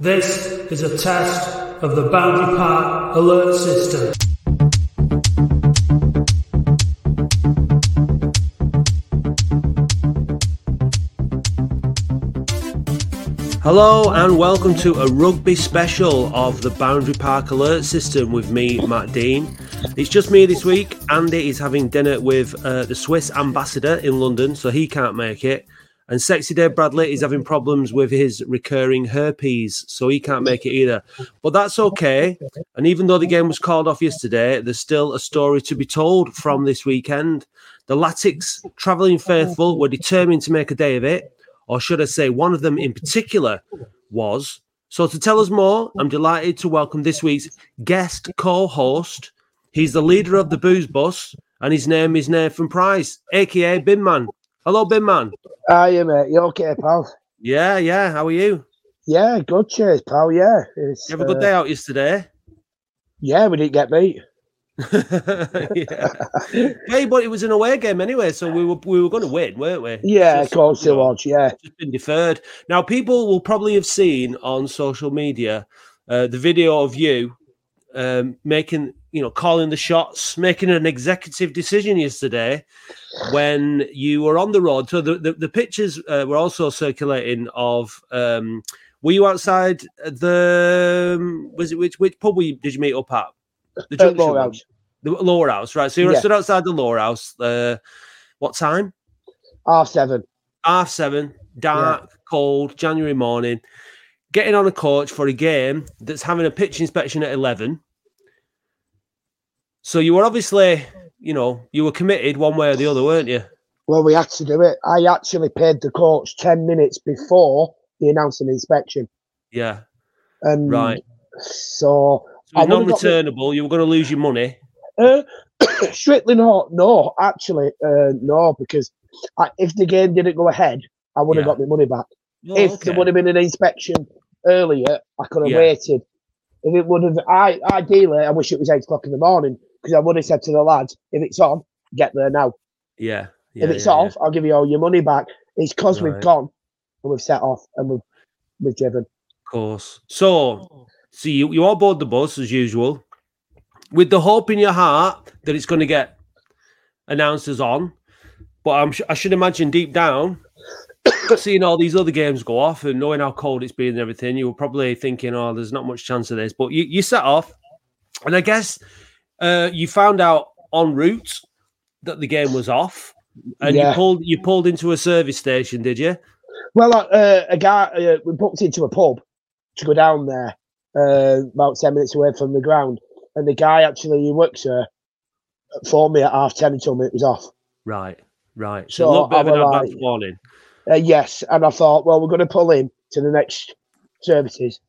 This is a test of the Boundary Park alert system. Hello and welcome to a rugby special of the Boundary Park Alert System with me, Matt Dean. It's just me this week. Andy is having dinner with uh, the Swiss ambassador in London, so he can't make it. And Sexy Dave Bradley is having problems with his recurring herpes, so he can't make it either. But that's okay. And even though the game was called off yesterday, there's still a story to be told from this weekend. The Latics travelling faithful were determined to make a day of it, or should I say, one of them in particular was. So to tell us more, I'm delighted to welcome this week's guest co-host. He's the leader of the booze bus, and his name is Nathan Price, aka Bin Man. Hello, Bin Man. Hiya, mate. You okay, pal? Yeah, yeah. How are you? Yeah, good. Cheers, pal. Yeah. It's, you have a good uh, day out yesterday? Yeah, we didn't get beat. yeah. hey, but it was an away game anyway, so we were we were going to win, weren't we? Yeah, of course it was. Yeah, just been deferred. Now, people will probably have seen on social media uh, the video of you um, making, you know, calling the shots, making an executive decision yesterday when you were on the road. So the the, the pictures uh, were also circulating of. Um, were you outside the? Um, was it which which pub we, did you meet up at? The junction. Uh, lower house. The lower house, right? So you yeah. stood outside the lower house. Uh, what time? Half seven. Half seven. Dark, yeah. cold, January morning getting on a coach for a game that's having a pitch inspection at 11. So you were obviously, you know, you were committed one way or the other, weren't you? Well, we had to do it. I actually paid the coach 10 minutes before he announced an inspection. Yeah. And right. So, so non returnable. You were going to lose your money. Uh, strictly not. No, actually, uh, no, because I, if the game didn't go ahead, I would have yeah. got my money back. Oh, if okay. there would have been an inspection earlier, I could have yeah. waited. If it would have, I ideally, I wish it was eight o'clock in the morning because I would have said to the lads, if it's on, get there now. Yeah. yeah if it's yeah, off, I'll give you all your money back. It's because right. we've gone and we've set off and we've we've driven. Of course. So, so you you all board the bus as usual, with the hope in your heart that it's going to get announced as on. But I'm I should imagine deep down seeing all these other games go off and knowing how cold it's been and everything, you were probably thinking, "Oh, there's not much chance of this." But you, you set off, and I guess uh, you found out en route that the game was off, and yeah. you pulled you pulled into a service station, did you? Well, uh, a guy uh, we booked into a pub to go down there, uh, about ten minutes away from the ground, and the guy actually he works there phoned me at half ten and told me it was off. Right, right. So, so a little bit of an advance like, warning. Uh, yes, and I thought, well, we're going to pull in to the next services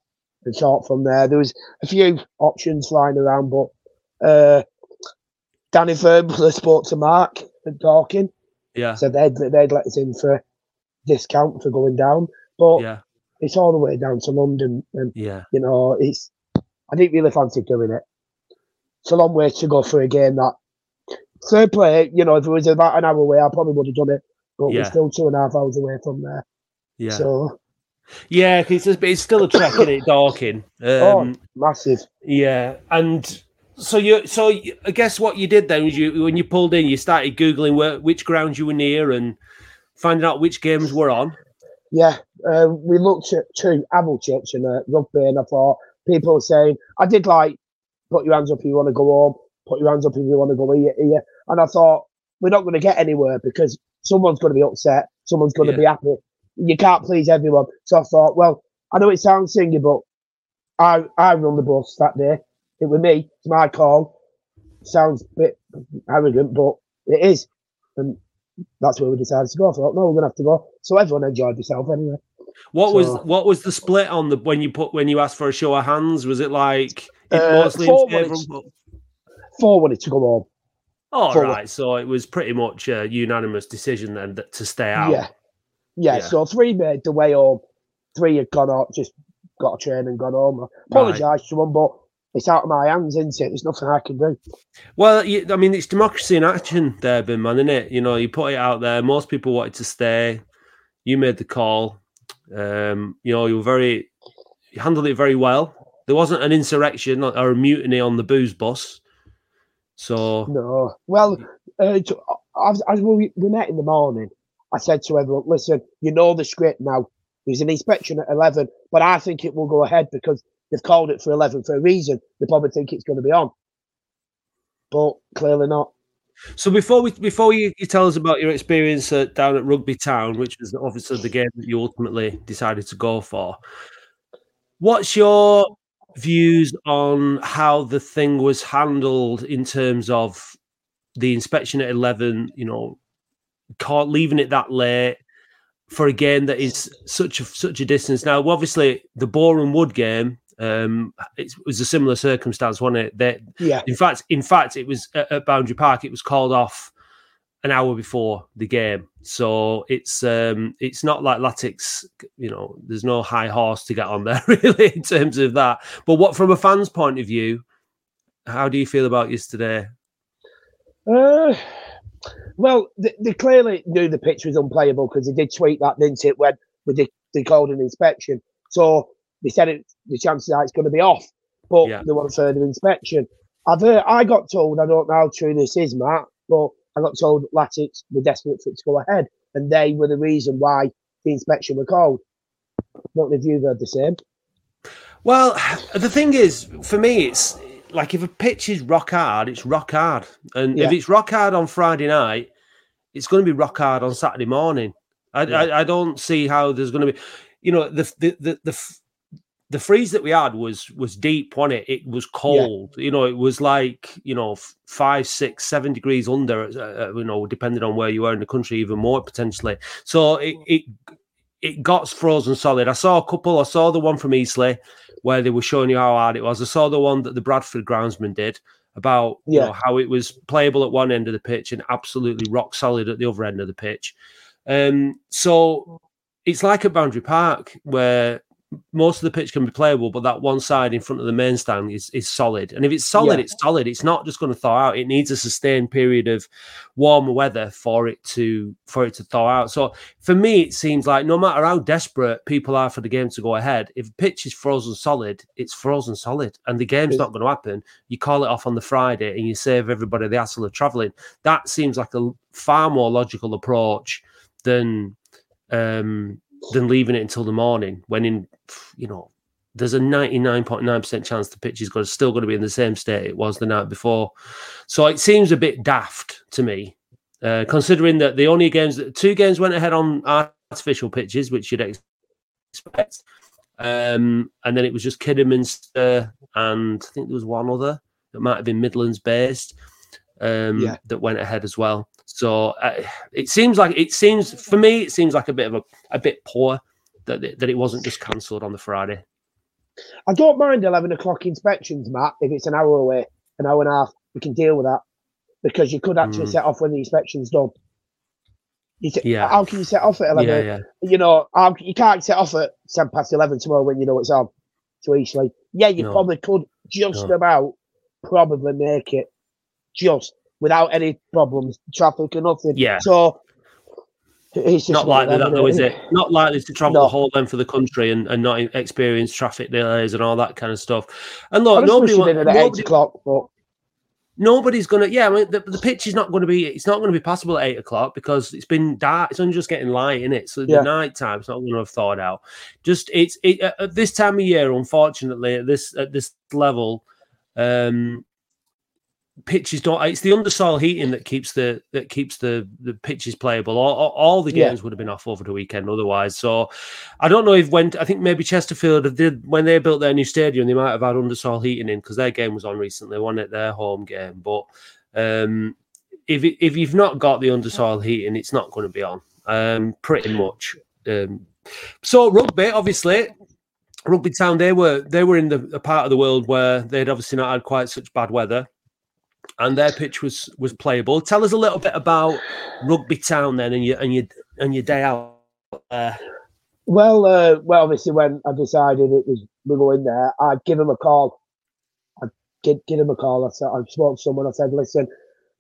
and talk from there. There was a few options flying around, but uh, Danny Verbler spoke to Mark and talking. Yeah. So they'd, they'd let us in for discount for going down. But yeah. it's all the way down to London. And, yeah. you know, it's, I didn't really fancy doing it. It's a long way to go for a game that third play, you know, if it was about an hour away, I probably would have done it but yeah. we're still two and a half hours away from there. Yeah. So. Yeah, because it's, it's, still a trek in it, Dorking. Oh, um, oh, massive. Yeah, and so you, so I guess what you did then was you, when you pulled in, you started googling where which grounds you were near and finding out which games were on. Yeah, uh, we looked at two Alvechurch and uh, rugby, and I thought people were saying I did like put your hands up if you want to go home, put your hands up if you want to go here, here. and I thought we're not going to get anywhere because someone's going to be upset, someone's going yeah. to be happy. You can't please everyone. So I thought, well, I know it sounds singy, but I I run the bus that day. It was me. It's my call. Sounds a bit arrogant, but it is. And that's where we decided to go. I thought, no, we're gonna have to go. So everyone enjoyed themselves anyway. What so, was what was the split on the when you put when you asked for a show of hands? Was it like uh, mostly four, wanted, four wanted to go home. All oh, right, so it was pretty much a unanimous decision then to stay out. Yeah. yeah, yeah. So three made the way home. Three had gone out, just got a train and gone home. I apologise right. to them, but it's out of my hands, isn't it? There's nothing I can do. Well, I mean, it's democracy in action, there, Bin Man, isn't it? You know, you put it out there. Most people wanted to stay. You made the call. Um, you know, you were very you handled it very well. There wasn't an insurrection or a mutiny on the booze bus. So no, well, uh, as, as we, we met in the morning, I said to everyone, "Listen, you know the script now. There's an inspection at eleven, but I think it will go ahead because they've called it for eleven for a reason. They probably think it's going to be on, but clearly not." So before we before you, you tell us about your experience uh, down at Rugby Town, which was obviously the game that you ultimately decided to go for, what's your views on how the thing was handled in terms of the inspection at eleven? You know, leaving it that late for a game that is such a such a distance. Now, obviously, the Boreham Wood game um, it was a similar circumstance, wasn't it? That yeah. In fact, in fact, it was at, at Boundary Park. It was called off an hour before the game, so it's um, it's not like Latics. You know, there's no high horse to get on there really in terms of that. But what from a fan's point of view, how do you feel about yesterday? Uh, well, they, they clearly knew the pitch was unplayable because they did tweet that, didn't it? When we did, they called an inspection, so they said it, the chances are it's going to be off, but yeah. they want further inspection. I've heard, I got told, I don't know how true this is, Matt, but I got told that Latics were desperate for it to go ahead, and they were the reason why the inspection were called. Don't know if you've heard the same. Well, the thing is, for me, it's like if a pitch is rock hard, it's rock hard, and yeah. if it's rock hard on Friday night, it's going to be rock hard on Saturday morning. I, yeah. I, I, don't see how there's going to be, you know, the the the, the the freeze that we had was was deep on it? It was cold. Yeah. you know it was like you know five six seven degrees under uh, uh, you know depending on where you were in the country even more potentially. So it, it it got frozen solid. I saw a couple. I saw the one from eastleigh where they were showing you how hard it was. I saw the one that the bradford groundsman did about yeah. you know how it was playable at one end of the pitch and absolutely rock solid at the other end of the pitch. Um so it's like a boundary park where most of the pitch can be playable, but that one side in front of the main stand is, is solid. And if it's solid, yeah. it's solid. It's not just going to thaw out. It needs a sustained period of warmer weather for it to for it to thaw out. So for me, it seems like no matter how desperate people are for the game to go ahead, if pitch is frozen solid, it's frozen solid, and the game's not going to happen. You call it off on the Friday, and you save everybody the hassle of travelling. That seems like a far more logical approach than um, than leaving it until the morning when in you know there's a 99.9% chance the pitch is going to, still going to be in the same state it was the night before. So it seems a bit daft to me uh, considering that the only games two games went ahead on artificial pitches which you'd expect um, and then it was just Kidderminster and I think there was one other that might have been Midlands based um, yeah. that went ahead as well so uh, it seems like it seems for me it seems like a bit of a, a bit poor that that it wasn't just cancelled on the Friday. I don't mind eleven o'clock inspections, Matt. If it's an hour away, an hour and a half, we can deal with that because you could actually mm. set off when the inspection's done. You yeah. How can you set off at eleven? Yeah, yeah. You know, you can't set off at ten past eleven tomorrow when you know it's on to Eastleigh. Yeah, you no. probably could just no. about probably make it just without any problems, traffic or nothing. Yeah. So it's not likely that though, is it? Not likely to travel no. the whole length of the country and, and not experience traffic delays and all that kind of stuff. And look, nobody wants at eight o'clock, but nobody's gonna. Yeah, I mean, the, the pitch is not going to be. It's not going to be possible at eight o'clock because it's been dark. It's only just getting light in it, so yeah. the night time's not going to have thawed out. Just it's it, at this time of year, unfortunately, at this at this level, um, pitches don't. It's the undersoil heating that keeps the that keeps the the pitches playable. All, all the games yeah. would have been off over the weekend otherwise. So I don't know if when I think maybe Chesterfield did when they built their new stadium, they might have had undersoil heating in because their game was on recently, one at? Their home game, but um, if it, if you've not got the undersoil heating, it's not going to be on. Um, pretty much. Um, so rugby, obviously, Rugby Town, they were they were in the a part of the world where they'd obviously not had quite such bad weather and their pitch was was playable. Tell us a little bit about Rugby Town then, and your and your and your day out there. Well, uh, well, obviously, when I decided it was we were in there, I'd give him a call. I'd give, give him a call. I said, I spoke to someone. I said, listen,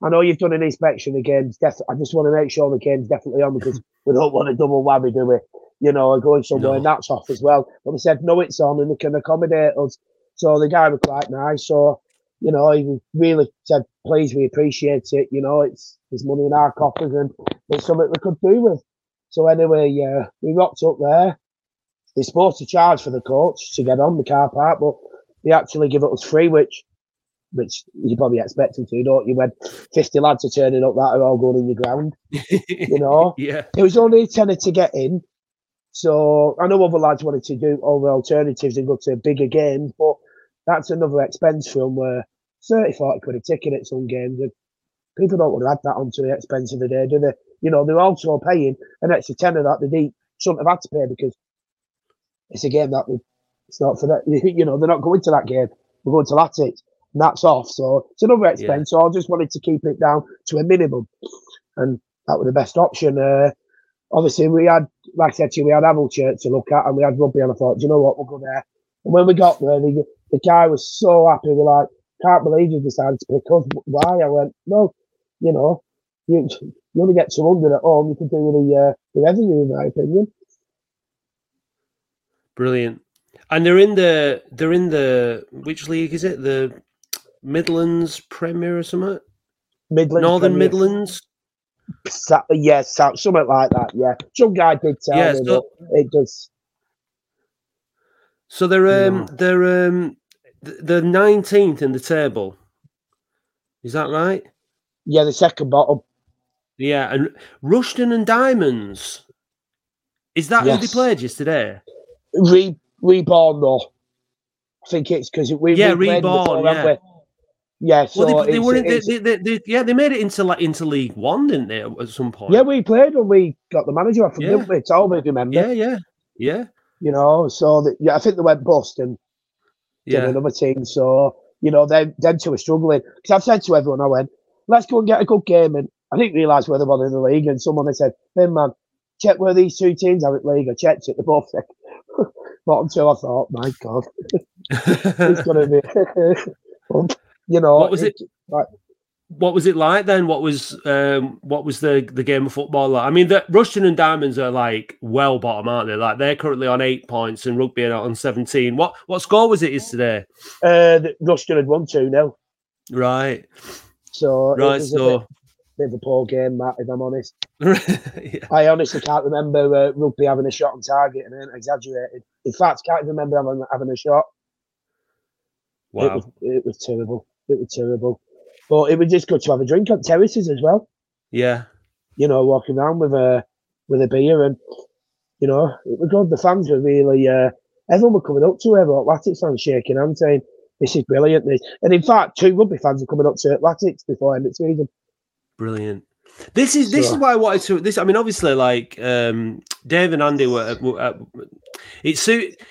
I know you've done an inspection of games. Def- I just want to make sure the game's definitely on because we don't want a double whammy, do we? You know, going somewhere No. and that's off as well. But they said, no, it's on and they can accommodate us. So the guy was quite nice. So, you know, he really said, please, we appreciate it. You know, it's there's money in our coffers and it's something we could do with. So anyway, uh, we rocked up there. They're supposed to charge for the coach to get on the car park, but they actually give it us free, which which you probably expect them to, don't you? When 50 lads are turning up that are all going in the ground, you know? yeah. It was only a tenner to get in. So I know other lads wanted to do other alternatives and go to a bigger game, but that's another expense from where 30, 40 quid a ticket at some games. And people don't want to add that onto the expense of the day, do they? You know, they're also paying an extra tenner that they shouldn't have had to pay because it's a game that we, it's not for that. You know, they're not going to that game. We're going to Latics and that's off. So it's another expense. So I just wanted to keep it down to a minimum. And that was the best option. Uh, obviously, we had, like I said to you, we had Alvechurch to look at and we had rugby. And I thought, "Do you know what, we'll go there. And when we got there, the, the guy was so happy. We're like, can't believe you decided to pick us. Why? I went, no, you know, you, you only get 200 at home. You can do with the, uh, the revenue, in my opinion. Brilliant. And they're in the they're in the which league is it? The Midlands Premier or something? Midlands. Northern Premier. Midlands. Yeah, something like that. Yeah, some guy did tell Yeah, me, so- but it does. So they're um No. they're um the nineteenth in the table. Is that right? Yeah, the second bottom. Yeah, and Rushden and Diamonds. Is that who they played yesterday? Re- reborn though. I think it's because we Yeah, we Reborn, before, yeah. we? Yeah, so well, they, they were in, they, they, they, they, yeah they made it into like into League One, didn't they? At some point. yeah, we played when we got the manager off from Yeah. didn't we? Talbot, remember? yeah, yeah, yeah, You know, so that yeah, I think they went bust and did yeah. another team. So you know, them them two were struggling. Because I've said to everyone, I went, let's go and get a good game, and I didn't realise where they were in the league. And someone had said, "Hey man, check where these two teams are at league." I checked it, they're both bottom two. I thought, oh, my god, it's gonna be. you know, What was it? What was it like then? What was um what was the the game of football like? I mean, the Rushden and Diamonds are like well bottom, aren't they? Like they're currently on eight points and rugby are on seventeen. What what score was it yesterday? Uh, the- Rushden had won two 0 Right, so it right. a So bit of a poor game, Matt. If I'm honest, yeah. I honestly can't remember uh, rugby having a shot on target, and I ain't exaggerated. In fact, can't even remember having, having a shot. It wow, was, it was terrible. It was terrible. But it was just good to have a drink on terraces as well. yeah, You know, walking around with a with a beer and you know, it was good. The fans were really uh everyone were coming up to her, but fans shaking hands saying, This is brilliant. This and in fact two rugby fans are coming up to Latics before end of season. brilliant. This is this is why I wanted to. This I mean, obviously, like um Dave and Andy were. were uh, it suit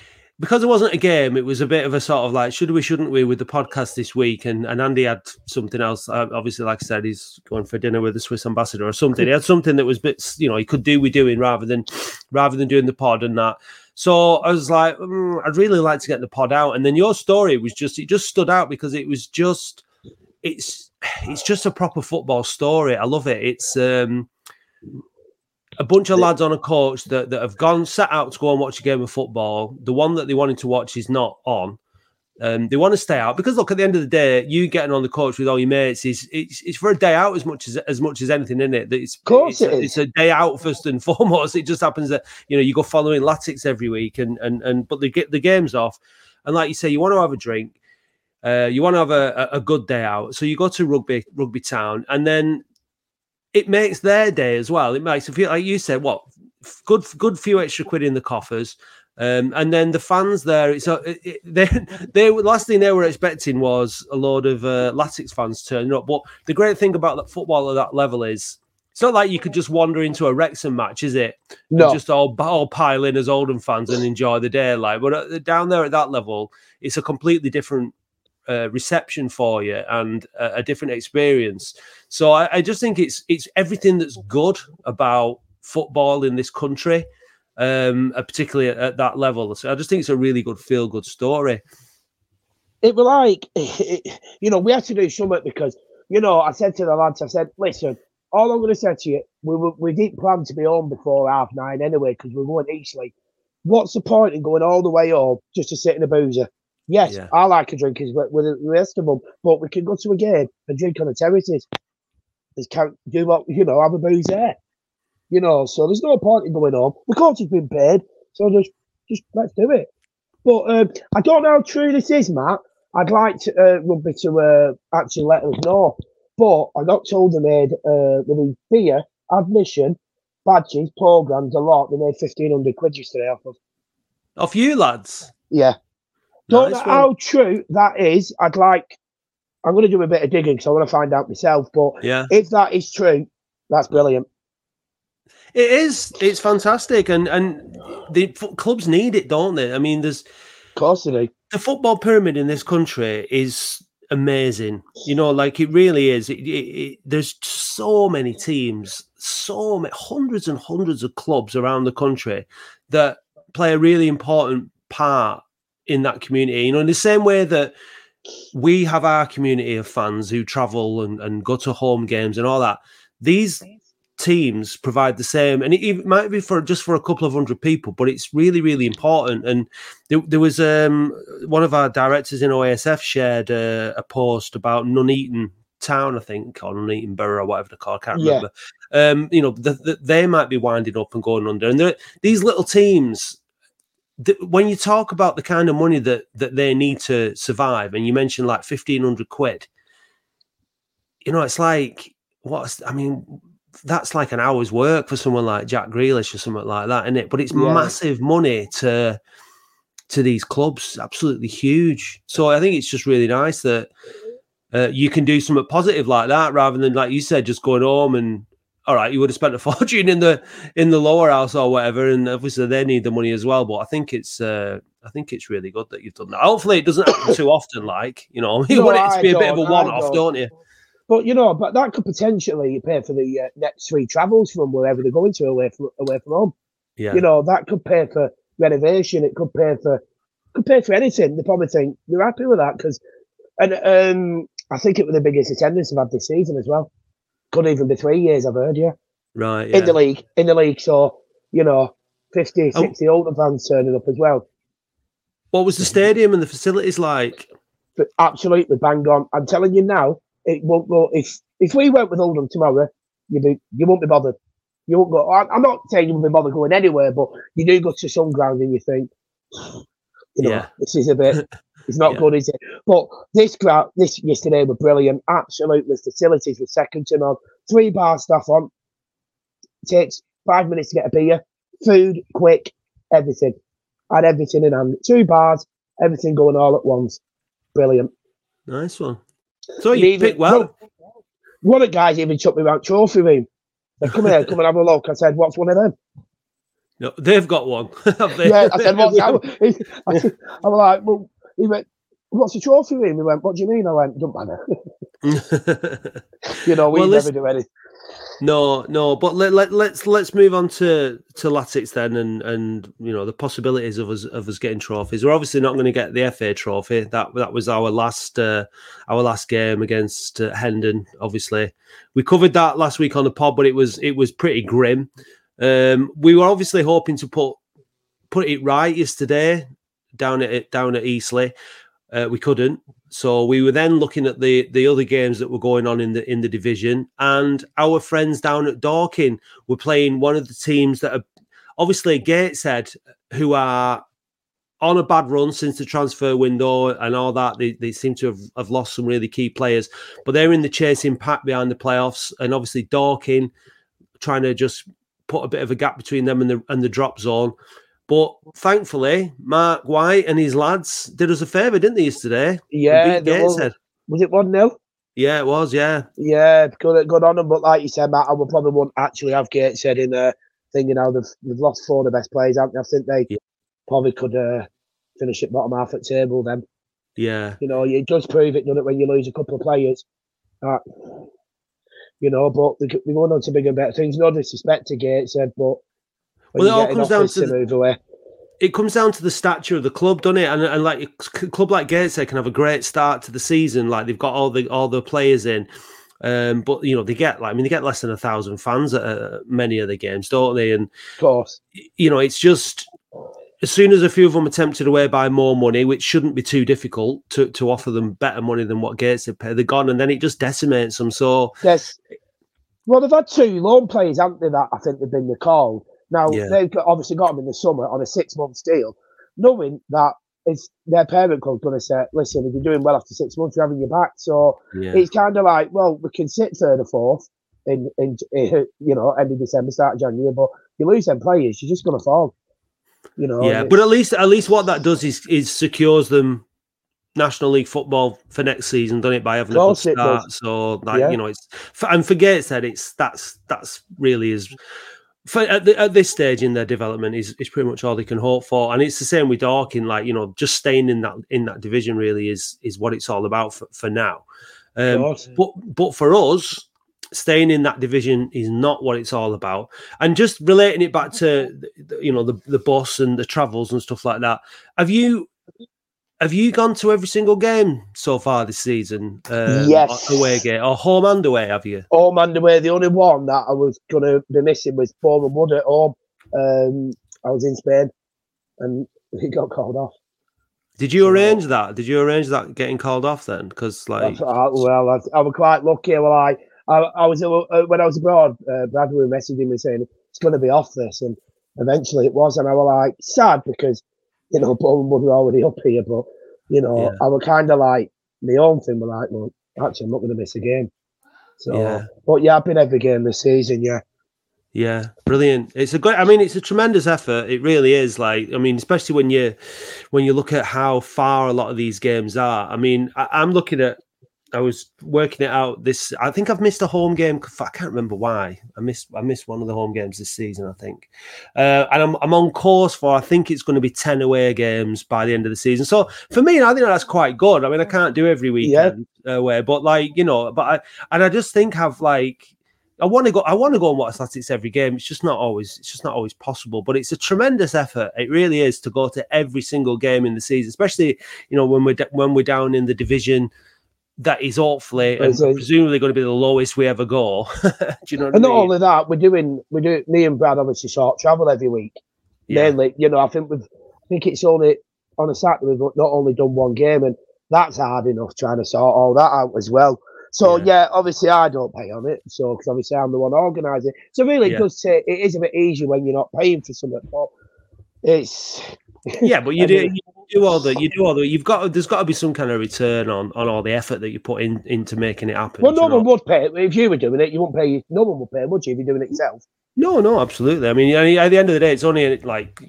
because it wasn't a game. It was a bit of a sort of like should we, shouldn't we, with the podcast this week. And and Andy had something else. Uh, obviously, like I said, he's going for dinner with the Swiss ambassador or something. He had something that was bit, you know, he could do with doing rather than rather than doing the pod and that. So I was like, "Mm, I'd really like to get the pod out. And then your story was just it just stood out because it was just it's it's just a proper football story. I love it. It's um a bunch of lads on a coach that, that have gone set out to go and watch a game of football. The one that they wanted to watch is not on. Um, they want to stay out because look, at the end of the day, you getting on the coach with all your mates is it's, it's for a day out as much as as much as anything in it. That It's, Of course it's, it a, it's a day out first and foremost. It just happens that you know you go following Latics every week and and and but they get the games off, and like you say, you want to have a drink, uh, you want to have a, a a good day out, so you go to rugby rugby town, and then it makes their day as well. It makes a few, like you said, what good good few extra quid in the coffers. Um, and then the fans there, it's a, it, it- they they were- last thing they were expecting was a load of uh, Latics fans turning up. But the great thing about that football at that level is it's not like you could just wander into a Wrexham match, is it? And No, just all all pile in as Oldham fans and enjoy the day. Like, but uh, down there at that level, it's a completely different reception for you and a, a different experience. So I, I just think it's it's everything that's good about football in this country, um, uh, particularly at, at that level. So I just think it's a really good feel good story. it was like you know we had to do something because you know, I said to the lads, I said, listen, all I'm going to say to you, we we, didn't plan to be home before half nine anyway because we weren't easily. What's the point in going all the way home just to sit in a boozer? Yes, Yeah. I like a drink as well with the rest of them, but we can go to a game and drink on the terraces. Just can't do what you know, have a booze there. You know, so there's no point in going on. The coach has been paid, so just just let's do it. But um, I don't know how true this is, Matt. I'd like to, uh, rugby to uh, actually let us know. But I got told they made uh, they made beer, admission, badges, programs a lot. They made fifteen hundred quid yesterday off of. Off you lads. Yeah. Don't Nice know one. how true that is. I'd like. I'm going to do a bit of digging because I want to find out myself. But Yeah. if that is true, that's brilliant. It is. It's fantastic, and and the f- clubs need it, don't they? I mean, there's Of course they do. the football pyramid in this country is amazing. You know, like it really is. It, it, it, there's so many teams, so many hundreds and hundreds of clubs around the country that play a really important part in that community. You know, in the same way that we have our community of fans who travel and, and go to home games and all that. These teams provide the same, and it, it might be for just for a couple of hundred people, but it's really, really important. And there, there was um, one of our directors in OASF shared uh, a post about Nuneaton Town, I think, or Nuneaton Borough, or whatever they're. I can't Yeah. remember. Um, you know, the, the, they might be winding up and going under, and these little teams. Th- When you talk about the kind of money that that they need to survive, and you mentioned like fifteen hundred quid, you know, it's like what's I mean, that's like an hour's work for someone like Jack Grealish or something like that, isn't it? But it's Yeah. massive money to to these clubs, absolutely huge. So I think it's just really nice that uh, you can do something positive like that rather than like you said, just going home and all right, you would have spent a fortune in the in the lower house or whatever, and obviously they need the money as well. But I think it's uh, I think it's really good that you've done that. Hopefully, it doesn't happen too often. Like you know, you No, want it to be a bit of a one-off, don't. don't you? But you know, but that could potentially pay for the uh, next three travels from wherever they're going to away from away from home. Yeah. You know, that could pay for renovation. It could pay for could pay for anything. They probably think they're happy with that because, and um, I think it was the biggest attendance they've had this season as well. Could even be three years. I've heard. you. Right. in the league, in the league. So you know, 50, Oh. 60 Oldham fans turning up as well. What was the stadium and the facilities like? But absolutely bang on. I'm telling you now, it won't go. If if we went with Oldham tomorrow, you be you won't be bothered. You won't go. I- I'm not saying you won't be bothered going anywhere, but you do go to some ground and you think, you know, Yeah. this is a bit. It's not Yeah. good, is it? But this crowd, this yesterday were brilliant. Absolutely, facilities were second to none. Three bar stuff on. Takes five minutes to get a beer. Food, quick, everything. Had everything in hand. Two bars, everything going all at once. Brilliant. Nice one. So you it- picked well. One of the guys even took me around trophy room. Said, come here, come and have a look. I said, what's one of them? No, they've got one. They? Yeah, I said, what's? I said- I was like, well, he went, what's the trophy room? He went, what do you mean? I went, don't matter. you know, we Well, never do anything. no, no. But let, let, let's let's move on to to Latics then, and and you know the possibilities of us of us getting trophies. We're obviously not going to get the FA trophy. That that was our last uh, our last game against uh, Hendon. Obviously, we covered that last week on the pod, but it was it was pretty grim. Um, we were obviously hoping to put put it right yesterday down at down at Eastleigh. Uh, we couldn't, so we were then looking at the the other games that were going on in the in the division, and our friends down at Dorking were playing one of the teams that are obviously Gateshead, who are on a bad run since the transfer window and all that. They, they seem to have, have lost some really key players, but they're in the chasing pack behind the playoffs, and obviously Dorking trying to just put a bit of a gap between them and the and the drop zone. But thankfully, Mark White and his lads did us a favour, didn't they, yesterday? Yeah, was, was it 1 0? Yeah, it was. Yeah, Yeah, good, good on them. But like you said, Matt, I would probably won't actually have Gateshead in there. Thing, you know, they've, they've lost four of the best players, haven't they? I think they Yeah. probably could uh, finish at bottom half at table then. yeah, You know, it does prove it, doesn't it, when you lose a couple of players. Uh, you know, but they're going on to bigger and better things. No disrespect to Gateshead, but Well, it all comes down to the- move away. it comes down to the stature of the club, doesn't it? And and like a club like Gateshead can have a great start to the season, like they've got all the all the players in, Um, but you know they get like I mean they get less than a thousand fans at uh, many of the games, don't they? And of course, you know it's just as soon as a few of them are tempted away by more money, which shouldn't be too difficult to, to offer them better money than what Gates have paid, they're gone, and then it just decimates them. So yes, well they've had two loan players, haven't they? That I think they've been recalled. Now yeah. they've obviously got them in the summer on a six month deal, knowing that it's their parent club's going to say, "Listen, if you're doing well after six months, we're having your back." So yeah. it's kind of like, well, we can sit third or fourth in, in, in you know end of December, start of January, but you lose them players, you're just going to fall. You know. Yeah, but at least at least what that does is is secures them National League football for next season, done it by having a good start. So, like yeah. you know, it's and forget said it's that's that's really is for, at, the, at, this stage in their development is, is pretty much all they can hope for, and it's the same with Dorking. Like you know, just staying in that in that division really is is what it's all about for, for now. Um, but but for us, staying in that division is not what it's all about. And just relating it back to you know the the bus and the travels and stuff like that. Have you have you gone to every single game so far this season? Um, yes. Away game or home and away, have you? Home and away. The only one that I was going to be missing was Boreham Wood at home. Um, I was in Spain and he got called off. Did you arrange that? Did you arrange that getting called off then? Because like, I, well, I, I, was quite lucky. Well, I, I, I was uh, when I was abroad. Uh, Brad was messaging me saying it's going to be off this, and eventually it was, and I was like sad because you know, Bournemouth were already up here, but you know, yeah. I was kind of like my own thing. But like, well, actually, I'm not going to miss a game. So, yeah. but yeah, I've been every game this season. Yeah. Yeah, brilliant. It's a great. I mean, it's a tremendous effort. It really is. Like, I mean, especially when you when you look at how far a lot of these games are. I mean, I, I'm looking at I was working it out. This I think I've missed a home game. I can't remember why. I missed I missed one of the home games this season. I think, uh, and I'm I'm on course for. I think it's going to be ten away games by the end of the season. So for me, I think that's quite good. I mean, I can't do every weekend yeah. away, but like you know, but I and I just think I've like I want to go. I want to go and watch athletics every game. It's just not always. It's just not always possible. But it's a tremendous effort. It really is to go to every single game in the season, especially you know when we're when we're down in the division that is hopefully and presumably going to be the lowest we ever go. Do you know? and not mean? only that, we're doing we do me and Brad obviously short travel every week. Yeah. Mainly, you know, I think we've I think it's only on a Saturday we've not only done one game, and that's hard enough trying to sort all that out as well. So yeah, yeah obviously I don't pay on it, so because obviously I'm the one organising. So really, yeah. it does say it is a bit easier when you're not paying for something, but it's yeah, but you do you do all the you do all the you've got there's got to be some kind of return on on all the effort that you put in into making it happen. Well, no one would pay if you were doing it. You wouldn't pay. No one would pay, would you, if you're doing it yourself? No, no, absolutely. I mean, at the end of the day, it's only like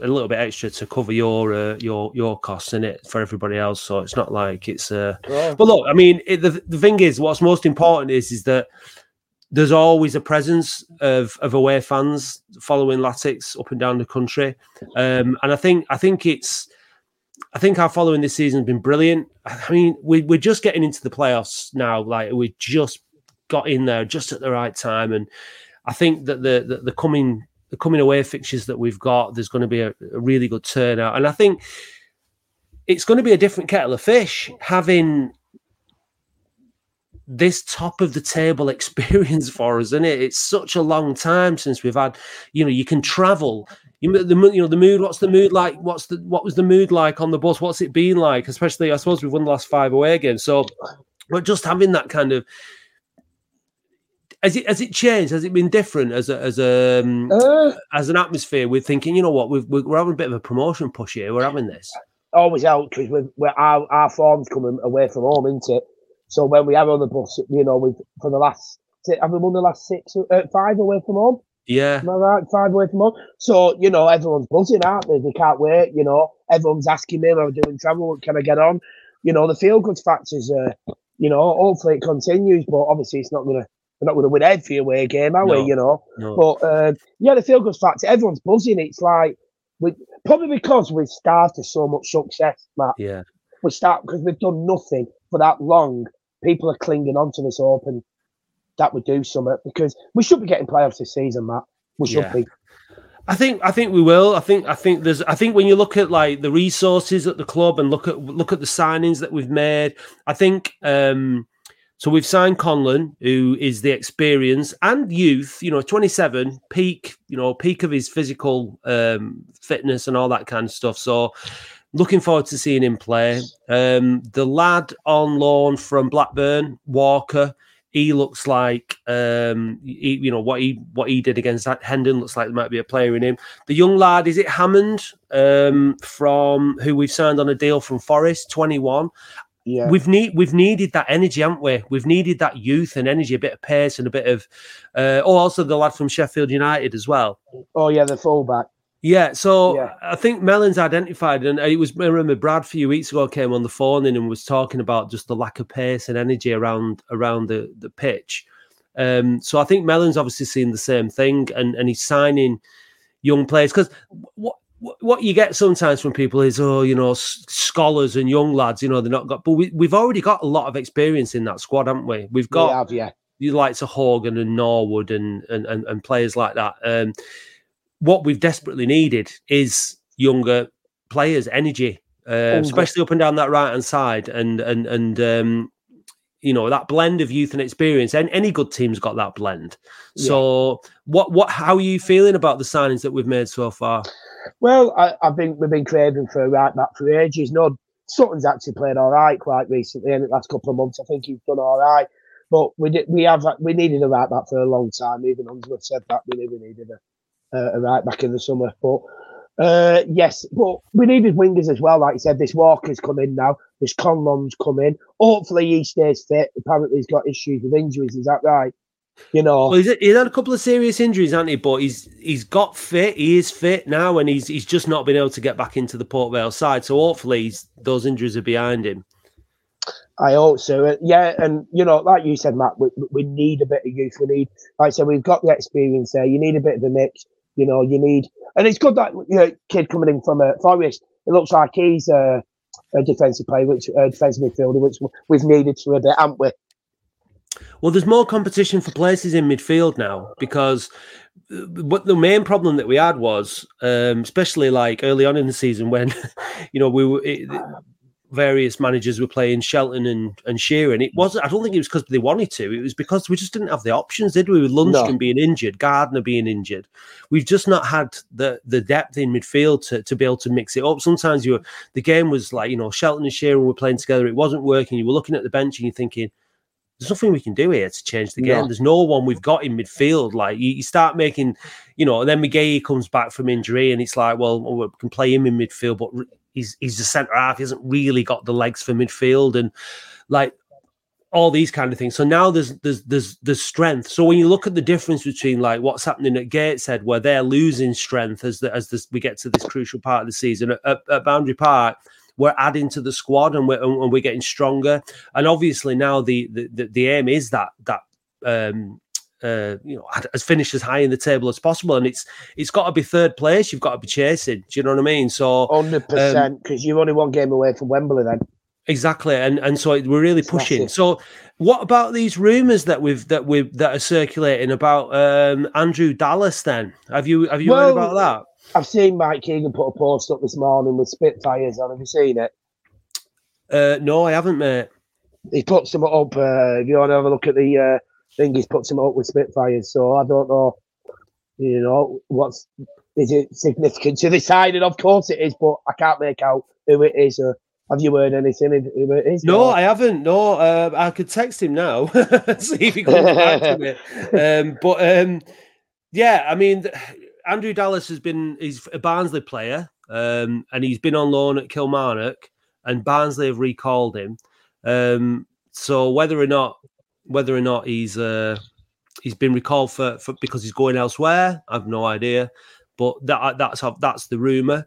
a little bit extra to cover your uh, your your costs in it for everybody else. So it's not like it's. Uh... But look, I mean, it, the the thing is, what's most important is is that there's always a presence of, of away fans following Latics up and down the country, um, and I think I think it's I think our following this season has been brilliant. I mean, we, we're just getting into the playoffs now. Like we just got in there just at the right time, and I think that the the, the coming the coming away fixtures that we've got, there's going to be a, a really good turnout, and I think it's going to be a different kettle of fish having this top of the table experience for us, isn't it? It's such a long time since we've had, you know, you can travel. You, the you know the mood. What's the mood like? What's the what was the mood like on the bus? What's it been like? Especially, I suppose we've won the last five away games, so we're just having that kind of. Has it has it changed? Has it been different as a as a um, uh, as an atmosphere? We're thinking, you know what, we've, we're having a bit of a promotion push here. We're having this always out because we're, our our form's coming away from home, isn't it? So when we have on the bus, you know, we've for the last have we won the last six, uh, five away from home? Yeah, am I right? Five away from home. So you know, everyone's buzzing, aren't they? They can't wait. You know, everyone's asking me, "Am I doing travel? Can I get on?" You know, the feel good factors. Uh, you know, hopefully it continues, but obviously it's not gonna. We're not going to win every away game, are no, we? You know, no. but uh, yeah, the feel good factor. Everyone's buzzing. It's like we probably because we've started so much success, Matt. Yeah, we start because we've done nothing for that long people are clinging on to this open that would do something because we should be getting playoffs this season, Matt. We should yeah. be. I think I think we will. I think I think there's I think when you look at like the resources at the club and look at look at the signings that we've made, I think um So we've signed Conlon, who is the experience and youth, you know, 27, peak, you know, peak of his physical um, fitness and all that kind of stuff. So looking forward to seeing him play. Um, the lad on loan from Blackburn, Walker, he looks like um, he, you know what he what he did against that Hendon looks like there might be a player in him. The young lad is it Hammond um, from who we've signed on a deal from Forest, twenty one. Yeah. We've need we've needed that energy, haven't we? We've needed that youth and energy, a bit of pace and a bit of. Uh, oh, also the lad from Sheffield United as well. Oh yeah, the fullback. Yeah, so yeah. I think Mellon's identified, and it was I remember Brad a few weeks ago came on the phone and was talking about just the lack of pace and energy around around the the pitch. Um, so I think Mellon's obviously seen the same thing, and and he's signing young players because what what you get sometimes from people is, oh, you know, scholars and young lads, you know, they're not got, but we, we've already got a lot of experience in that squad, haven't we? We've got, we have, yeah, you like to Horgan and Norwood and, and, and, and players like that. Um, what we've desperately needed is younger players, energy, uh, especially up and down that right hand side, and and and um, you know that blend of youth and experience. And any good team's got that blend. Yeah. So, what what how are you feeling about the signings that we've made so far? Well, I, have been we've been craving for a right back for ages. No, Sutton's actually played all right quite recently in the last couple of months. I think he's done all right. But we did, we have we needed a right back for a long time. Even Unsworth said that we really needed a, a right back in the summer. But uh, yes, but we needed wingers as well. Like you said, this Walker's come in now. This Conlon's come in. Hopefully he stays fit. Apparently he's got issues with injuries. Is that right? You know, well, he's, he's had a couple of serious injuries, hasn't he? But he's he's got fit. He is fit now, and he's he's just not been able to get back into the Port Vale side. So hopefully, those injuries are behind him. I hope so. Uh, yeah, and you know, like you said, Matt, we, we need a bit of youth. We need, like I said, we've got the experience there. You need a bit of a mix. You know, you need, and it's good that you know, kid coming in from uh, Forest. It looks like he's a, a defensive player, which a defensive midfielder, which we've needed for a bit, haven't we? Well, there's more competition for places in midfield now because uh, what the main problem that we had was, um, especially like early on in the season when, you know, we were. It, various managers were playing Shelton and, and Sheron. It wasn't, I don't think it was because they wanted to. It was because we just didn't have the options, did we? With Lundstram no. being injured, Gardner being injured. We've just not had the the depth in midfield to, to be able to mix it up. Sometimes you were, the game was like, you know, Shelton and Sheron were playing together. It wasn't working. You were looking at the bench and you're thinking, there's nothing we can do here to change the game. No. There's no one we've got in midfield. Like you, you, start making, you know, and then McGahey comes back from injury, and it's like, well, we can play him in midfield, but he's he's a centre half. He hasn't really got the legs for midfield, and like all these kind of things. So now there's there's there's there's strength. So when you look at the difference between like what's happening at Gateshead, where they're losing strength as the, as this, we get to this crucial part of the season at, at, Boundary Park we're adding to the squad and we're and we're getting stronger. And obviously now the the, the aim is that that um, uh, you know, as finish as high in the table as possible. And it's it's got to be third place. You've got to be chasing. Do you know what I mean? So hundred percent because um, you're only one game away from Wembley then. Exactly, and and so we're really pushing. So, what about these rumours that we've that we that are circulating about um, Andrew Dallas? Then have you have you well, heard about that? I've seen Mike Keegan put a post up this morning with Spitfires on. Have you seen it? Uh, no, I haven't, mate. He put some up. Uh, if you want to have a look at the uh, thing, he's put some up with Spitfires. So I don't know, you know, what's is it significant to the side? And of course it is, but I can't make out who it is. Or have you heard anything who it is? No, or? I haven't. No, uh, I could text him now, see if he comes back to me. Um, but um, yeah, I mean. Andrew Dallas has been he's a Barnsley player, um, and he's been on loan at Kilmarnock, and Barnsley have recalled him. Um, so whether or not whether or not he's uh, he's been recalled for, for because he's going elsewhere, I've no idea. But that that's that's the rumor.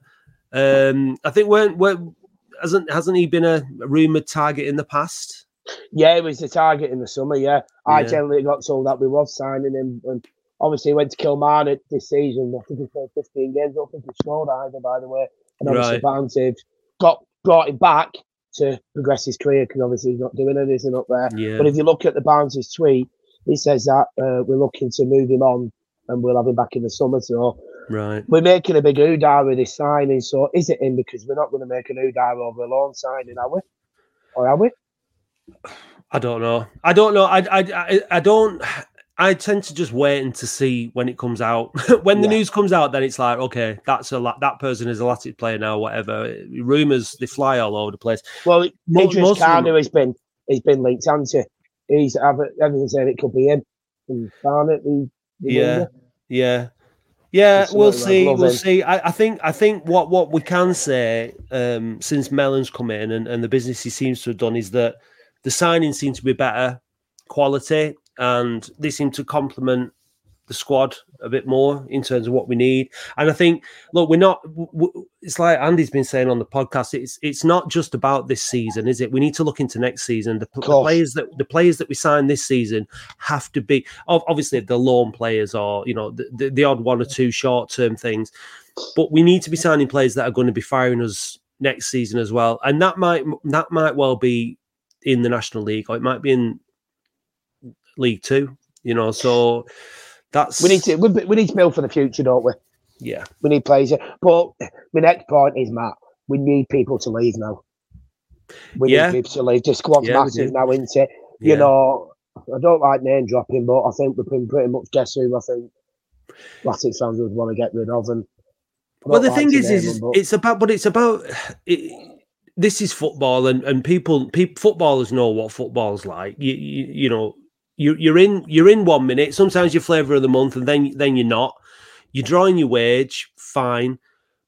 Um, I think weren't, weren't hasn't hasn't he been a rumored target in the past? Yeah, he was the target in the summer. Yeah, I generally got told that we was signing him, and obviously he went to Kilmarnock this season. I think he played 15 games. I don't think he scored either, by the way. And obviously right. Barnsley got brought him back to progress his career because obviously he's not doing anything up there. Yeah. But if you look at the Barnes' tweet, he says that uh, we're looking to move him on and we'll have him back in the summer. So right. we're making a big oodah with this signing. So is it in? Because we're not going to make an oodah over a loan signing, are we? Or are we? I don't know. I don't know. I I I, I don't. I tend to just wait and to see when it comes out. when the yeah. news comes out, then it's like, okay, that's a that person is a Latics player now. Whatever rumors they fly all over the place. Well, most, Idris Kanu has been he's been linked, hasn't he? He's everything saying it could be him. And Barnett, the, the yeah, yeah. Yeah, we'll see. We'll see. I, I, think. I think what what we can say um, since Mellon's come in and, and the business he seems to have done is that the signings seem to be better quality and they seem to complement the squad a bit more in terms of what we need. And I think, look, we're not. It's like Andy's been saying on the podcast. It's it's not just about this season, is it? We need to look into next season. The, the players that the players that we sign this season have to be obviously the loan players or you know the, the, the odd one or two short term things, but we need to be signing players that are going to be firing us next season as well. And that might that might well be in the National League or it might be in League Two. You know, so that's we need to we, we need to build for the future, don't we? Yeah, we need players. But my next point is Matt. We need people to leave now. We yeah. need people to leave. The squad's yeah, massive now, isn't it? You yeah. know, I don't like name dropping, but I think we've been pretty much guess who I think Latics fans would want to get rid of. And well, the like thing is, is them, it's about, but it's about. It, this is football, and, and people, people, footballers know what football's like. You, you, you know, you, you're in you're in one minute. Sometimes you're flavour of the month, and then then you're not. You're drawing your wage, fine,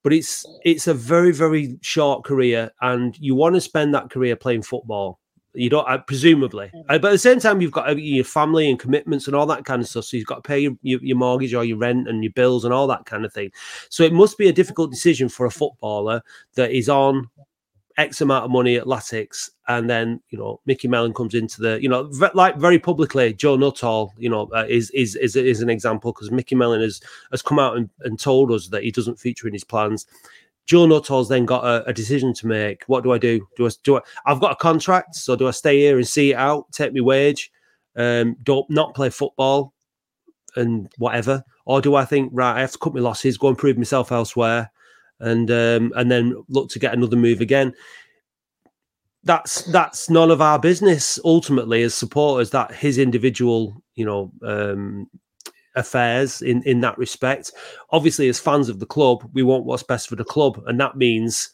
but it's it's a very very short career, and you want to spend that career playing football. You don't, uh, presumably, uh, but at the same time, you've got uh, your family and commitments and all that kind of stuff. So you've got to pay your, your, your mortgage or your rent and your bills and all that kind of thing. So it must be a difficult decision for a footballer that is on X amount of money at Latics, and then you know Micky Mellon comes into the you know like very publicly Joe Nuttall you know uh, is, is is is an example because Micky Mellon has has come out and, and told us that he doesn't feature in his plans. Joe Nuttall's then got a, a, decision to make. What do I do? Do I do I? I've got a contract, so do I stay here and see it out, take my wage, um, don't not play football, and whatever, or do I think right? I have to cut my losses, go and prove myself elsewhere and um, and then look to get another move again. That's that's none of our business ultimately as supporters. That his individual, you know, um, affairs in in that respect. Obviously, as fans of the club, we want what's best for the club, and that means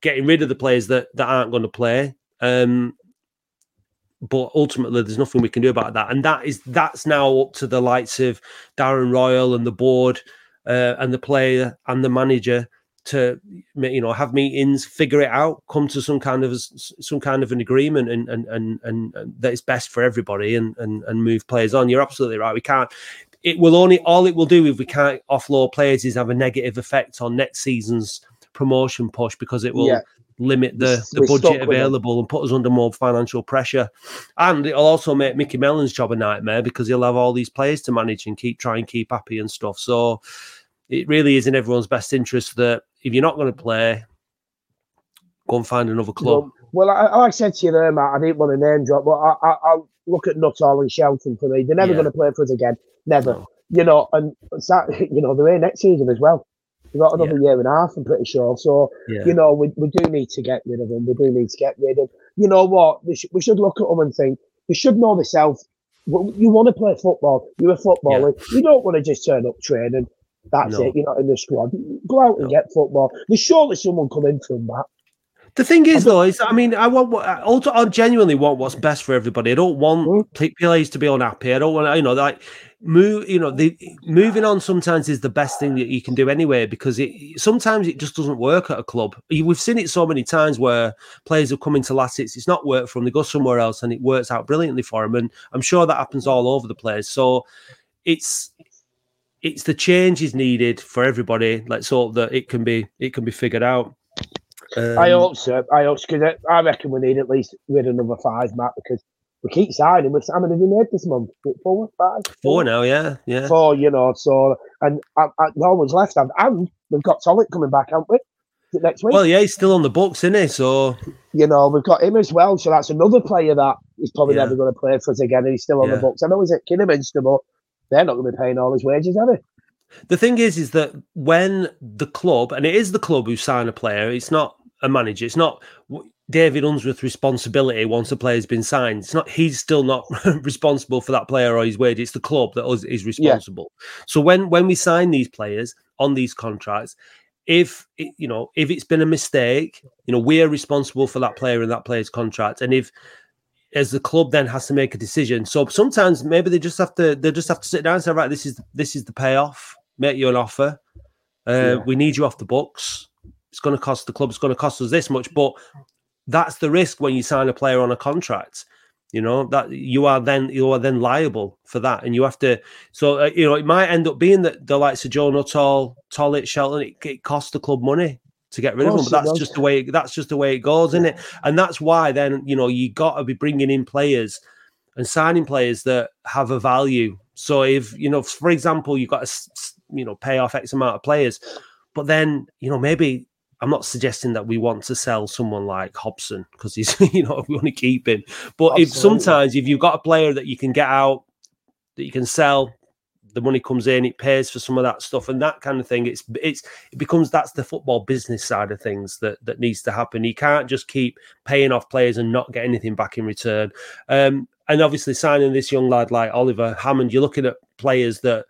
getting rid of the players that that aren't going to play. Um, but ultimately, there's nothing we can do about that, and that is that's now up to the likes of Darren Royle and the board uh, and the player and the manager to you know have meetings figure it out come to some kind of some kind of an agreement and and and, and, and that is best for everybody and, and and move players on. You're absolutely right we can't it will only all it will do if we can't offload players is have a negative effect on next season's promotion push because it will yeah. limit the, the budget available and put us under more financial pressure. And it'll also make Micky mellon's job a nightmare because he'll have all these players to manage and keep try and keep happy and stuff. So it really is in everyone's best interest that if you're not going to mm. play, go and find another club. Well, well I, like I said to you there, Matt, I didn't want to name drop, but I, I, I look at Nuttall and Shelton for me. They're never yeah. going to play for us again. Never. No. You know, and that, you know, they're here next season as well. We've got another yeah. year and a half, I'm pretty sure. So, yeah. you know, we, we do need to get rid of them. We do need to get rid of You know what? We, sh- we should look at them and think, they should know themselves. You want to play football. You're a footballer. You don't want to just turn up training that's no. it. You're not in the squad. Go out and get football. There's surely someone coming from that. The thing is, though, is I mean, I want also I genuinely want what's best for everybody. I don't want mm. players to be unhappy. I don't want you know like move. You know, the moving on sometimes is the best thing that you can do anyway because it sometimes it just doesn't work at a club. We've seen it so many times where players have come into Latics, it's not worked for them. They go somewhere else and it works out brilliantly for them, and I'm sure that happens all over the place. So it's it's the changes needed for everybody. Let's hope that it can be it can be figured out. Um, I hope so. I hope because I reckon we need at least rid another five, Matt, because we keep signing. We've how many have we made this month? Four, five, four, four now, yeah, yeah. Four, you know. So and I, I, no one's left, and, and we've got Solid coming back, haven't we? Next week. Well, yeah, he's still on the books, isn't he? So you know, we've got him as well. So that's another player that is probably yeah. never going to play for us again, and he's still on yeah. the books. I know he's at Kidderminster, but they're not going to be paying all his wages, are they? The thing is, is that when the club, and it is the club who sign a player, it's not a manager. It's not David Unsworth's responsibility once a player's been signed. It's not he's still not responsible for that player or his wage. It's the club that is responsible. Yeah. So when when we sign these players on these contracts, if you know if it's been a mistake, you know we're responsible for that player and that player's contract. And if as the club then has to make a decision, so sometimes maybe they just have to they just have to sit down and say, right, this is this is the payoff. Make you an offer. Uh, yeah. We need you off the books. It's going to cost the club. It's going to cost us this much, but that's the risk when you sign a player on a contract you know that you are then you are then liable for that and you have to so uh, you know it might end up being that the likes of joe nuttall Tollett, shelton it, it costs the club money to get rid of, of them but that's just the way that's just the way it goes isn't it and that's why then you know you got to be bringing in players and signing players that have a value so if you know for example you've got to you know pay off x amount of players but then you know maybe I'm not suggesting that we want to sell someone like Hobson because he's, you know, we want to keep him. But Absolutely. if sometimes if you've got a player that you can get out, that you can sell, the money comes in, it pays for some of that stuff and that kind of thing. It's it's it becomes that's the football business side of things that that needs to happen. You can't just keep paying off players and not get anything back in return. Um, and obviously signing this young lad like Oliver Hammond, you're looking at players that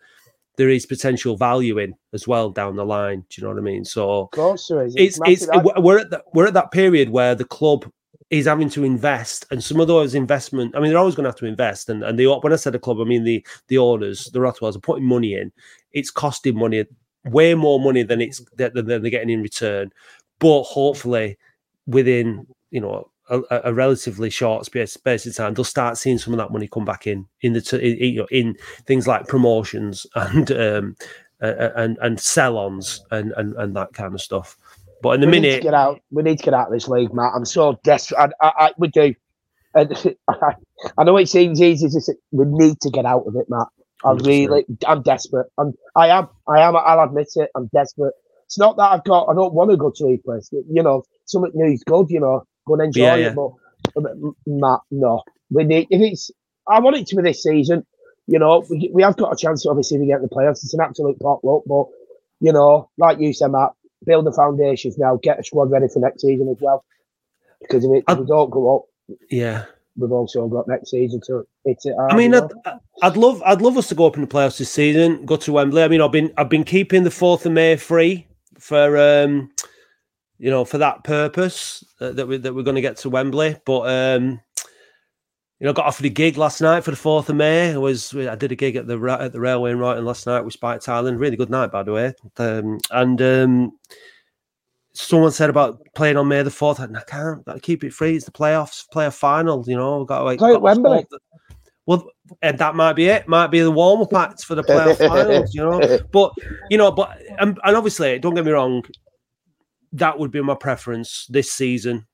there is potential value in as well down the line. Do you know what I mean? So of course there is. It's it's, it's we're at the, we're at that period where the club is having to invest, and some of those investment. I mean, they're always going to have to invest, and and the when I said the club, I mean the the owners, the Rothwells are putting money in. It's costing money, way more money than it's than they're getting in return. But hopefully, within you know a, a, relatively short space, space of time, they'll start seeing some of that money come back in in the in, you know, in things like promotions and um, and and sell-ons and, and and that kind of stuff. But in the we minute, to get out, we need to get out of this league, Matt. I'm so desperate. I, I, I we do. I, I know it seems easy to say, we need to get out of it, Matt. I'm really, I'm desperate. I'm, I am, I am. I'll admit it. I'm desperate. It's not that I've got. I don't want to go to a place. You know, something new is good. You know, go and enjoy yeah, yeah. it. But, but Matt, no, we need if it's. I want it to be this season. You know, we, we have got a chance. Obviously, to get the playoffs. It's an absolute potluck. But you know, like you said, Matt, build the foundations now. Get a squad ready for next season as well. Because if, it, if we don't go up, yeah, we've also got next season to hit it. Hard, I mean, I'd, I'd, love, I'd love us to go up in the playoffs this season. Go to Wembley. I mean, I've been, I've been keeping the fourth of May free for um you know, for that purpose uh, that we that we're going to get to Wembley. But um, you know, got offered a gig last night for the fourth of May. I was I did a gig at the at the Railway in Royton last night with Spike Thailand. Really good night, by the way. Um, and um, someone said about playing on May the fourth. I can't. Got to keep it free. It's the playoffs, playoff final. You know, got to like play at Wembley. Well, and that might be it. Might be the warm up acts for the playoff finals. You know, but you know, but and, and obviously, don't get me wrong that would be my preference this season.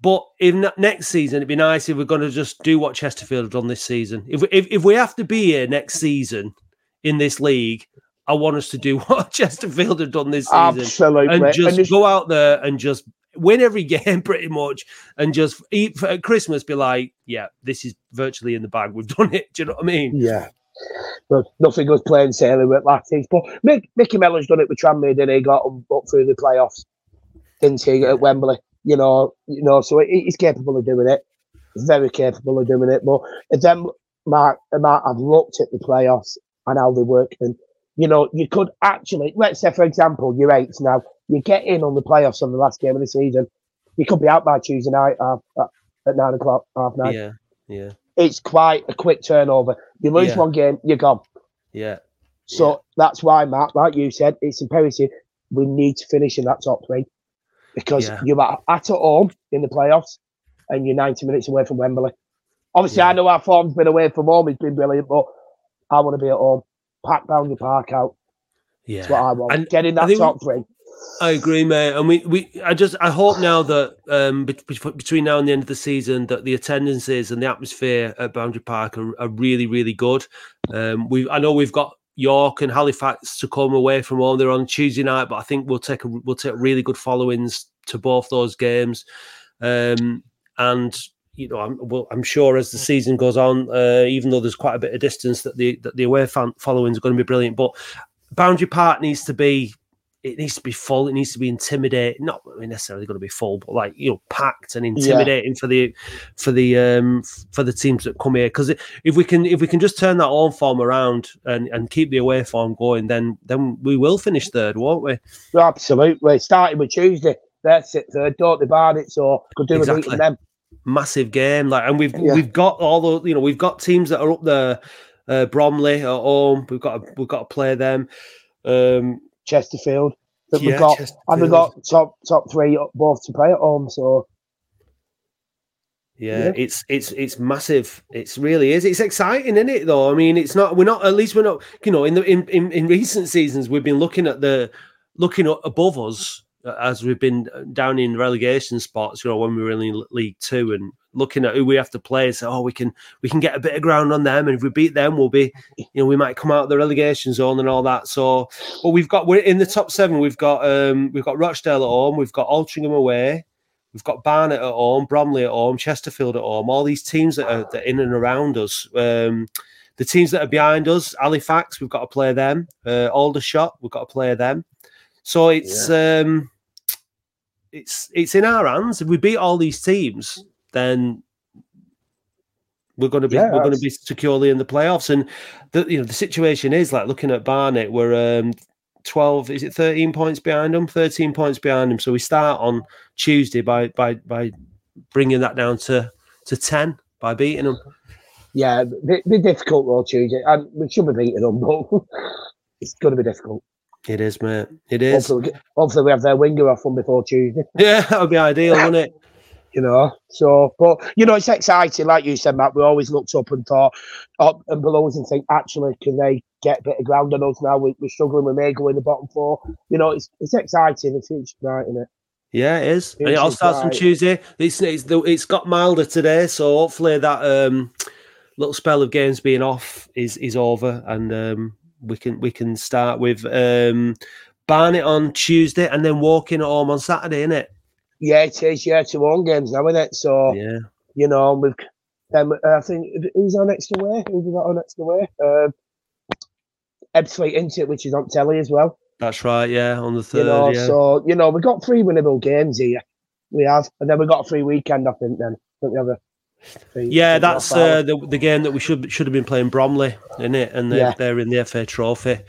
But in next season, it'd be nice if we're going to just do what Chesterfield have done this season. If, if if we have to be here next season in this league, I want us to do what Chesterfield have done this season, absolutely, and just and go out there and just win every game pretty much, and just eat for, at Christmas. Be like, yeah, this is virtually in the bag. We've done it. Do you know what I mean? Yeah. But nothing was plain sailing with Latties. But Mick, Micky Mellon's done it with Tranmere, and he got them up through the playoffs, didn't he, at Wembley? You know, you know, so he's capable of doing it. Very capable of doing it. But then, Mark, Mark, I've looked at the playoffs and how they work, and you know, you could actually, let's say, for example, you're eight now, you get in on the playoffs on the last game of the season, you could be out by Tuesday night uh, at nine o'clock, half nine. Yeah, yeah it's quite a quick turnover. You lose yeah. one game, you're gone. Yeah. So yeah. that's why, Matt, like you said, it's imperative we need to finish in that top three because yeah. you're at, at home in the playoffs and you're 90 minutes away from Wembley. Obviously, yeah. I know our form's been away from home, it's been brilliant, but I want to be at home, pack down the park out. Yeah. That's what I want. And Get in that top three. I agree, mate. And we, we, I just, I hope now that um, between now and the end of the season, that the attendances and the atmosphere at Boundary Park are, are really, really good. Um, we, I know we've got York and Halifax to come away from home. They're on Tuesday night, but I think we'll take a, we'll take really good followings to both those games. Um, and you know, I'm, well, I'm sure as the season goes on, uh, even though there's quite a bit of distance, that the that the away fan followings are going to be brilliant. But Boundary Park needs to be it needs to be full. It needs to be intimidating. Not necessarily going to be full, but like you know, packed and intimidating yeah. for the for the um for the teams that come here. Because if we can if we can just turn that home form around and and keep the away form going, then then we will finish third, won't we? Absolutely. Starting with Tuesday, that's it. Third, don't they it, so could do exactly. with them. Massive game, like, and we've yeah. we've got all the you know we've got teams that are up there. Uh, Bromley at home, we've got to, we've got to play them. Um, Chesterfield. That yeah, we've got and we've got top top three both to play at home. So yeah, yeah, it's it's it's massive. It's really is. It's exciting, isn't it? Though I mean, it's not. We're not. At least we're not. You know, in the in in, in recent seasons, we've been looking at the looking above us uh, as we've been down in relegation spots. You know, when we were in League Two and looking at who we have to play. So, oh, we can we can get a bit of ground on them, and if we beat them, we'll be, you know, we might come out of the relegation zone and all that. So, but we've got we're in the top seven. We've got um we've got Rochdale at home, we've got Altrincham away, we've got Barnet at home, Bromley at home, Chesterfield at home. All these teams that are, that are in and around us. Um, the teams that are behind us, Halifax, we've got to play them. Uh, Aldershot, we've got to play them. So it's yeah. um, it's it's in our hands. If we beat all these teams, then we're going to be yeah, we're going to be securely in the playoffs. And the you know the situation is like looking at Barnet, we're um, twelve. Is it thirteen points behind them? Thirteen points behind them. So we start on Tuesday by by by bringing that down to to ten by beating them. Yeah, be, be difficult though Tuesday, and we should be beating them, but it's going to be difficult. It is, mate. It is. Hopefully, hopefully we have their winger off them before Tuesday. Yeah, that would be ideal, wouldn't it? you know. So, but you know, it's exciting, like you said, Matt. We always looked up and thought up and below us and think, actually, can they get a bit of ground on us now? We, are struggling with Mago in the bottom four. You know, it's it's exciting. It's night, isn't it? Yeah, it is. It all starts from Tuesday. It's it's it's got milder today, so hopefully that um little spell of games being off is is over, and um we can we can start with um Barnet on Tuesday and then Woking home on Saturday, isn't it? Yeah, it is. Yeah, two home games now, isn't it? So yeah, you know, we've um, I think who's our next away? Who's we got our next away? Uh, Ebbsfleet into it, which is on telly as well. That's right. Yeah, on the third. You know, yeah. so you know, we've got three winnable games here. We have, and then we've got a free weekend. I think then. I think we have a Three, yeah, that's uh, the the game that we should should have been playing Bromley in it, and they're, yeah. they're in the FA Trophy.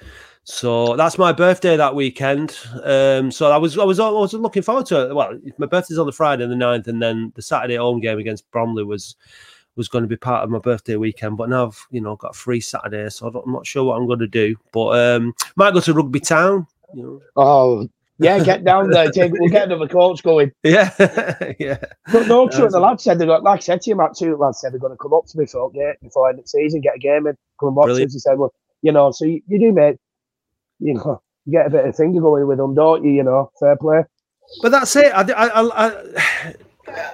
So that's my birthday that weekend. Um, so I was I was I was looking forward to it. Well, my birthday's on the Friday the 9th, and then the Saturday home game against Bromley was was going to be part of my birthday weekend. But now I've you know got a free Saturday, so I'm not sure what I'm going to do. But um, might go to Rugby Town. You know. Oh yeah, get down there. Take, we'll get another coach going. Yeah, yeah. But no, true. The lads said they got, like I said to you, Matt, lads said they're going to come up to me for before end of the season, get a game in, come and watch us. He said, well, you know, so you, you do, mate you know, you get a bit of finger going with them, don't you? You know, fair play. But that's it. I, I, I,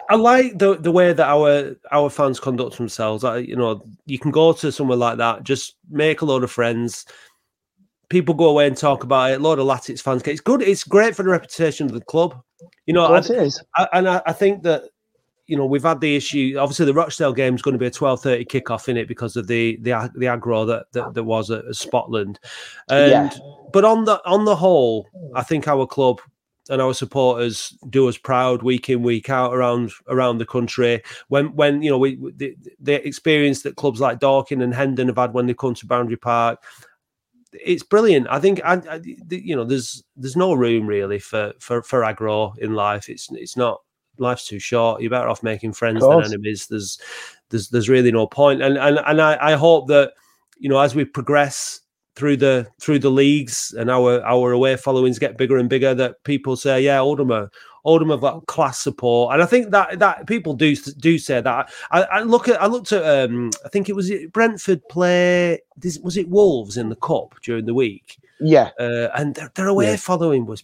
I like the the way that our our fans conduct themselves. I, you know, you can go to somewhere like that, just make a load of friends. People go away and talk about it. A lot of Latics fans. Get it's good. It's great for the reputation of the club. You know, I, it is. I, and I, I think that you know, we've had the issue. Obviously, the Rochdale game is going to be a twelve thirty kickoff in it because of the the the aggro that that, that was at Spotland. And yeah. but on the on the whole, I think our club and our supporters do us proud week in week out around around the country. When when you know we the, the experience that clubs like Dorking and Hendon have had when they come to Boundary Park. It's brilliant. I think, I, I, you know, there's there's no room really for for for aggro in life. It's it's not life's too short. You're better off making friends than enemies. There's there's there's really no point. And and and I, I hope that you know as we progress through the through the leagues and our our away followings get bigger and bigger, that people say, yeah, Oldham are Oldham have got class support, and I think that that people do do say that. I, I look at I looked at um, I think it was Brentford play was it Wolves in the cup during the week. Yeah, uh, and their, their away yeah. following was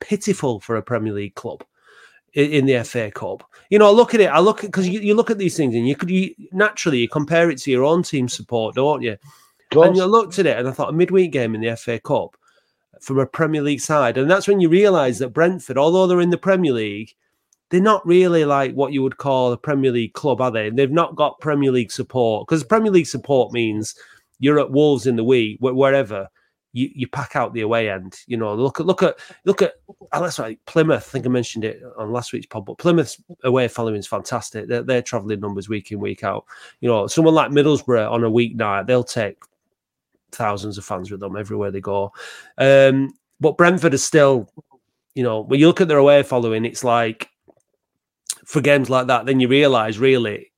pitiful for a Premier League club in the FA Cup. You know, I look at it. I look because you, you, look at these things and you could you, naturally you compare it to your own team support, don't you? And you looked at it and I thought a midweek game in the FA Cup from a Premier League side, and that's when you realise that Brentford, although they're in the Premier League, they're not really like what you would call a Premier League club, are they? And they've not got Premier League support because Premier League support means you're at Wolves in the week, wherever you, you pack out the away end. You know, look at look at look at oh, that's right, Plymouth. I think I mentioned it on last week's pod, but Plymouth's away following is fantastic. They're, they're travelling numbers week in week out. You know, someone like Middlesbrough on a weeknight, they'll take thousands of fans with them everywhere they go. Um, but Brentford is still, you know, when you look at their away following, it's like for games like that, then you realise really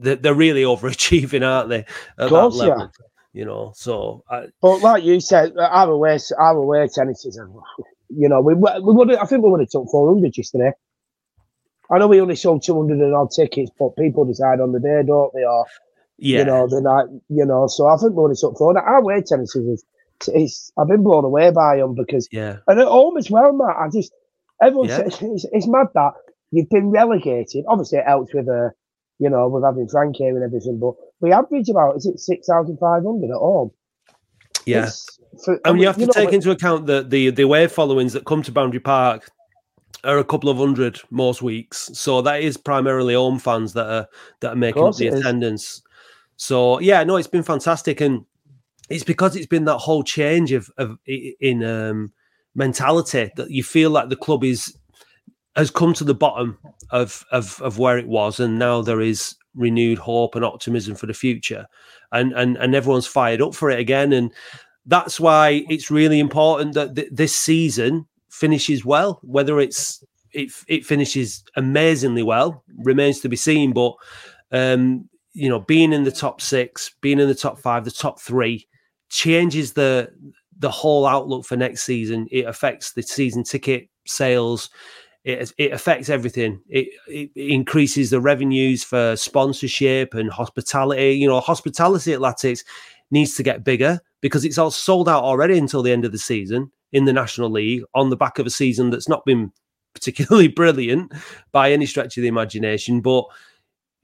that they're really overachieving, aren't they? At course, that level, yeah. You know, so. I, but like you said, uh, our away, our away tennis is, you know, we we would I think we would have took four hundred yesterday. I know we only sold two hundred and odd tickets, but people decide on the day, don't they? Or yeah. you know, the night, you know. So I think we would have took four. Our away tennis is, it's, I've been blown away by them because yeah, and at home as well, Matt. I just everyone yeah. says it's, it's mad that you've been relegated. Obviously, it helps with a you know, with having Frank here and everything. But we average about is it six thousand five hundred at home? Yeah, for, I mean, you have to you take into account that the the away followings that come to Boundary Park are a couple of hundred most weeks, so that is primarily home fans that are that are making up the attendance. Is. So yeah, no, it's been fantastic, and it's because it's been that whole change of of in um, mentality that you feel like the club is has come to the bottom of, of of where it was, and now there is renewed hope and optimism for the future, and and and everyone's fired up for it again, and that's why it's really important that th- this season finishes well. Whether it's it it finishes amazingly well remains to be seen, but um, you know, being in the top six, being in the top five, the top three changes the the whole outlook for next season. It affects the season ticket sales it, it affects everything. It, it, increases the revenues for sponsorship and hospitality. You know, hospitality at Latics needs to get bigger because it's all sold out already until the end of the season in the National League on the back of a season that's not been particularly brilliant by any stretch of the imagination. But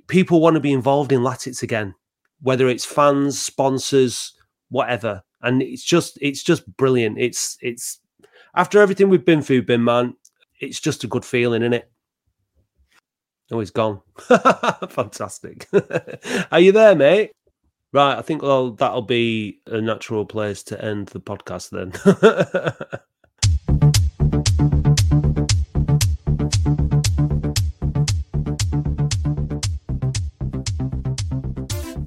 people want to be involved in Latics again, whether it's fans, sponsors, whatever. And it's just it's just brilliant. It's it's after everything we've been through, bin man, it's just a good feeling, isn't it? Oh, he's gone. Fantastic. Are you there, mate? Right, I think well, that'll be a natural place to end the podcast then.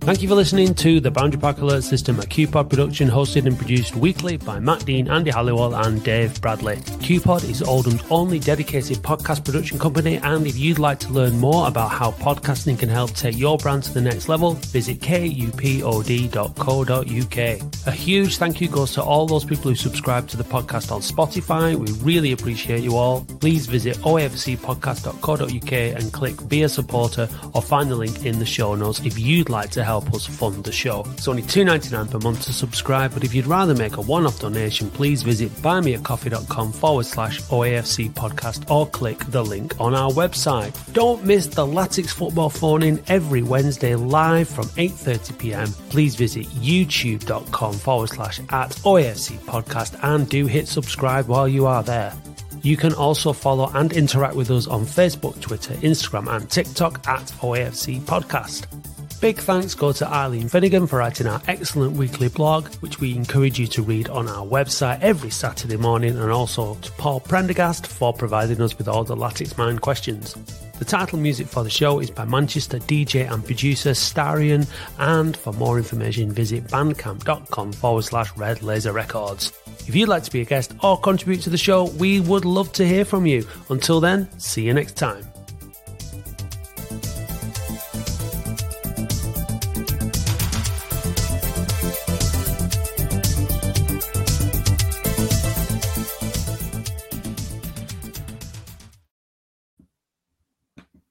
Thank you for listening to the Boundary Park Alert System, a KUPOD production hosted and produced weekly by Matt Dean, Andy Halliwell, and Dave Bradley. KUPOD is Oldham's only dedicated podcast production company, and if you'd like to learn more about how podcasting can help take your brand to the next level, visit kupod.co.uk. A huge thank you goes to all those people who subscribe to the podcast on Spotify. We really appreciate you all. Please visit oafcpodcast.co.uk and click Be a Supporter or find the link in the show notes if you'd like to help help us fund the show. It's only $2.99 per month to subscribe, but if you'd rather make a one off donation, please visit buymeacoffee.com forward slash OAFC podcast or click the link on our website. Don't miss the Latics football phone in every Wednesday live from 8.30pm. Please visit youtube.com forward slash at OAFC podcast and do hit subscribe while you are there. You can also follow and interact with us on Facebook, Twitter, Instagram, and TikTok at OAFC Podcast. Big thanks go to Eileen Finnegan for writing our excellent weekly blog, which we encourage you to read on our website every Saturday morning, and also to Paul Prendergast for providing us with all the Latics Mind questions. The title music for the show is by Manchester DJ and producer Starion, and for more information, visit bandcamp.com forward slash red laser records. If you'd like to be a guest or contribute to the show, we would love to hear from you. Until then, see you next time.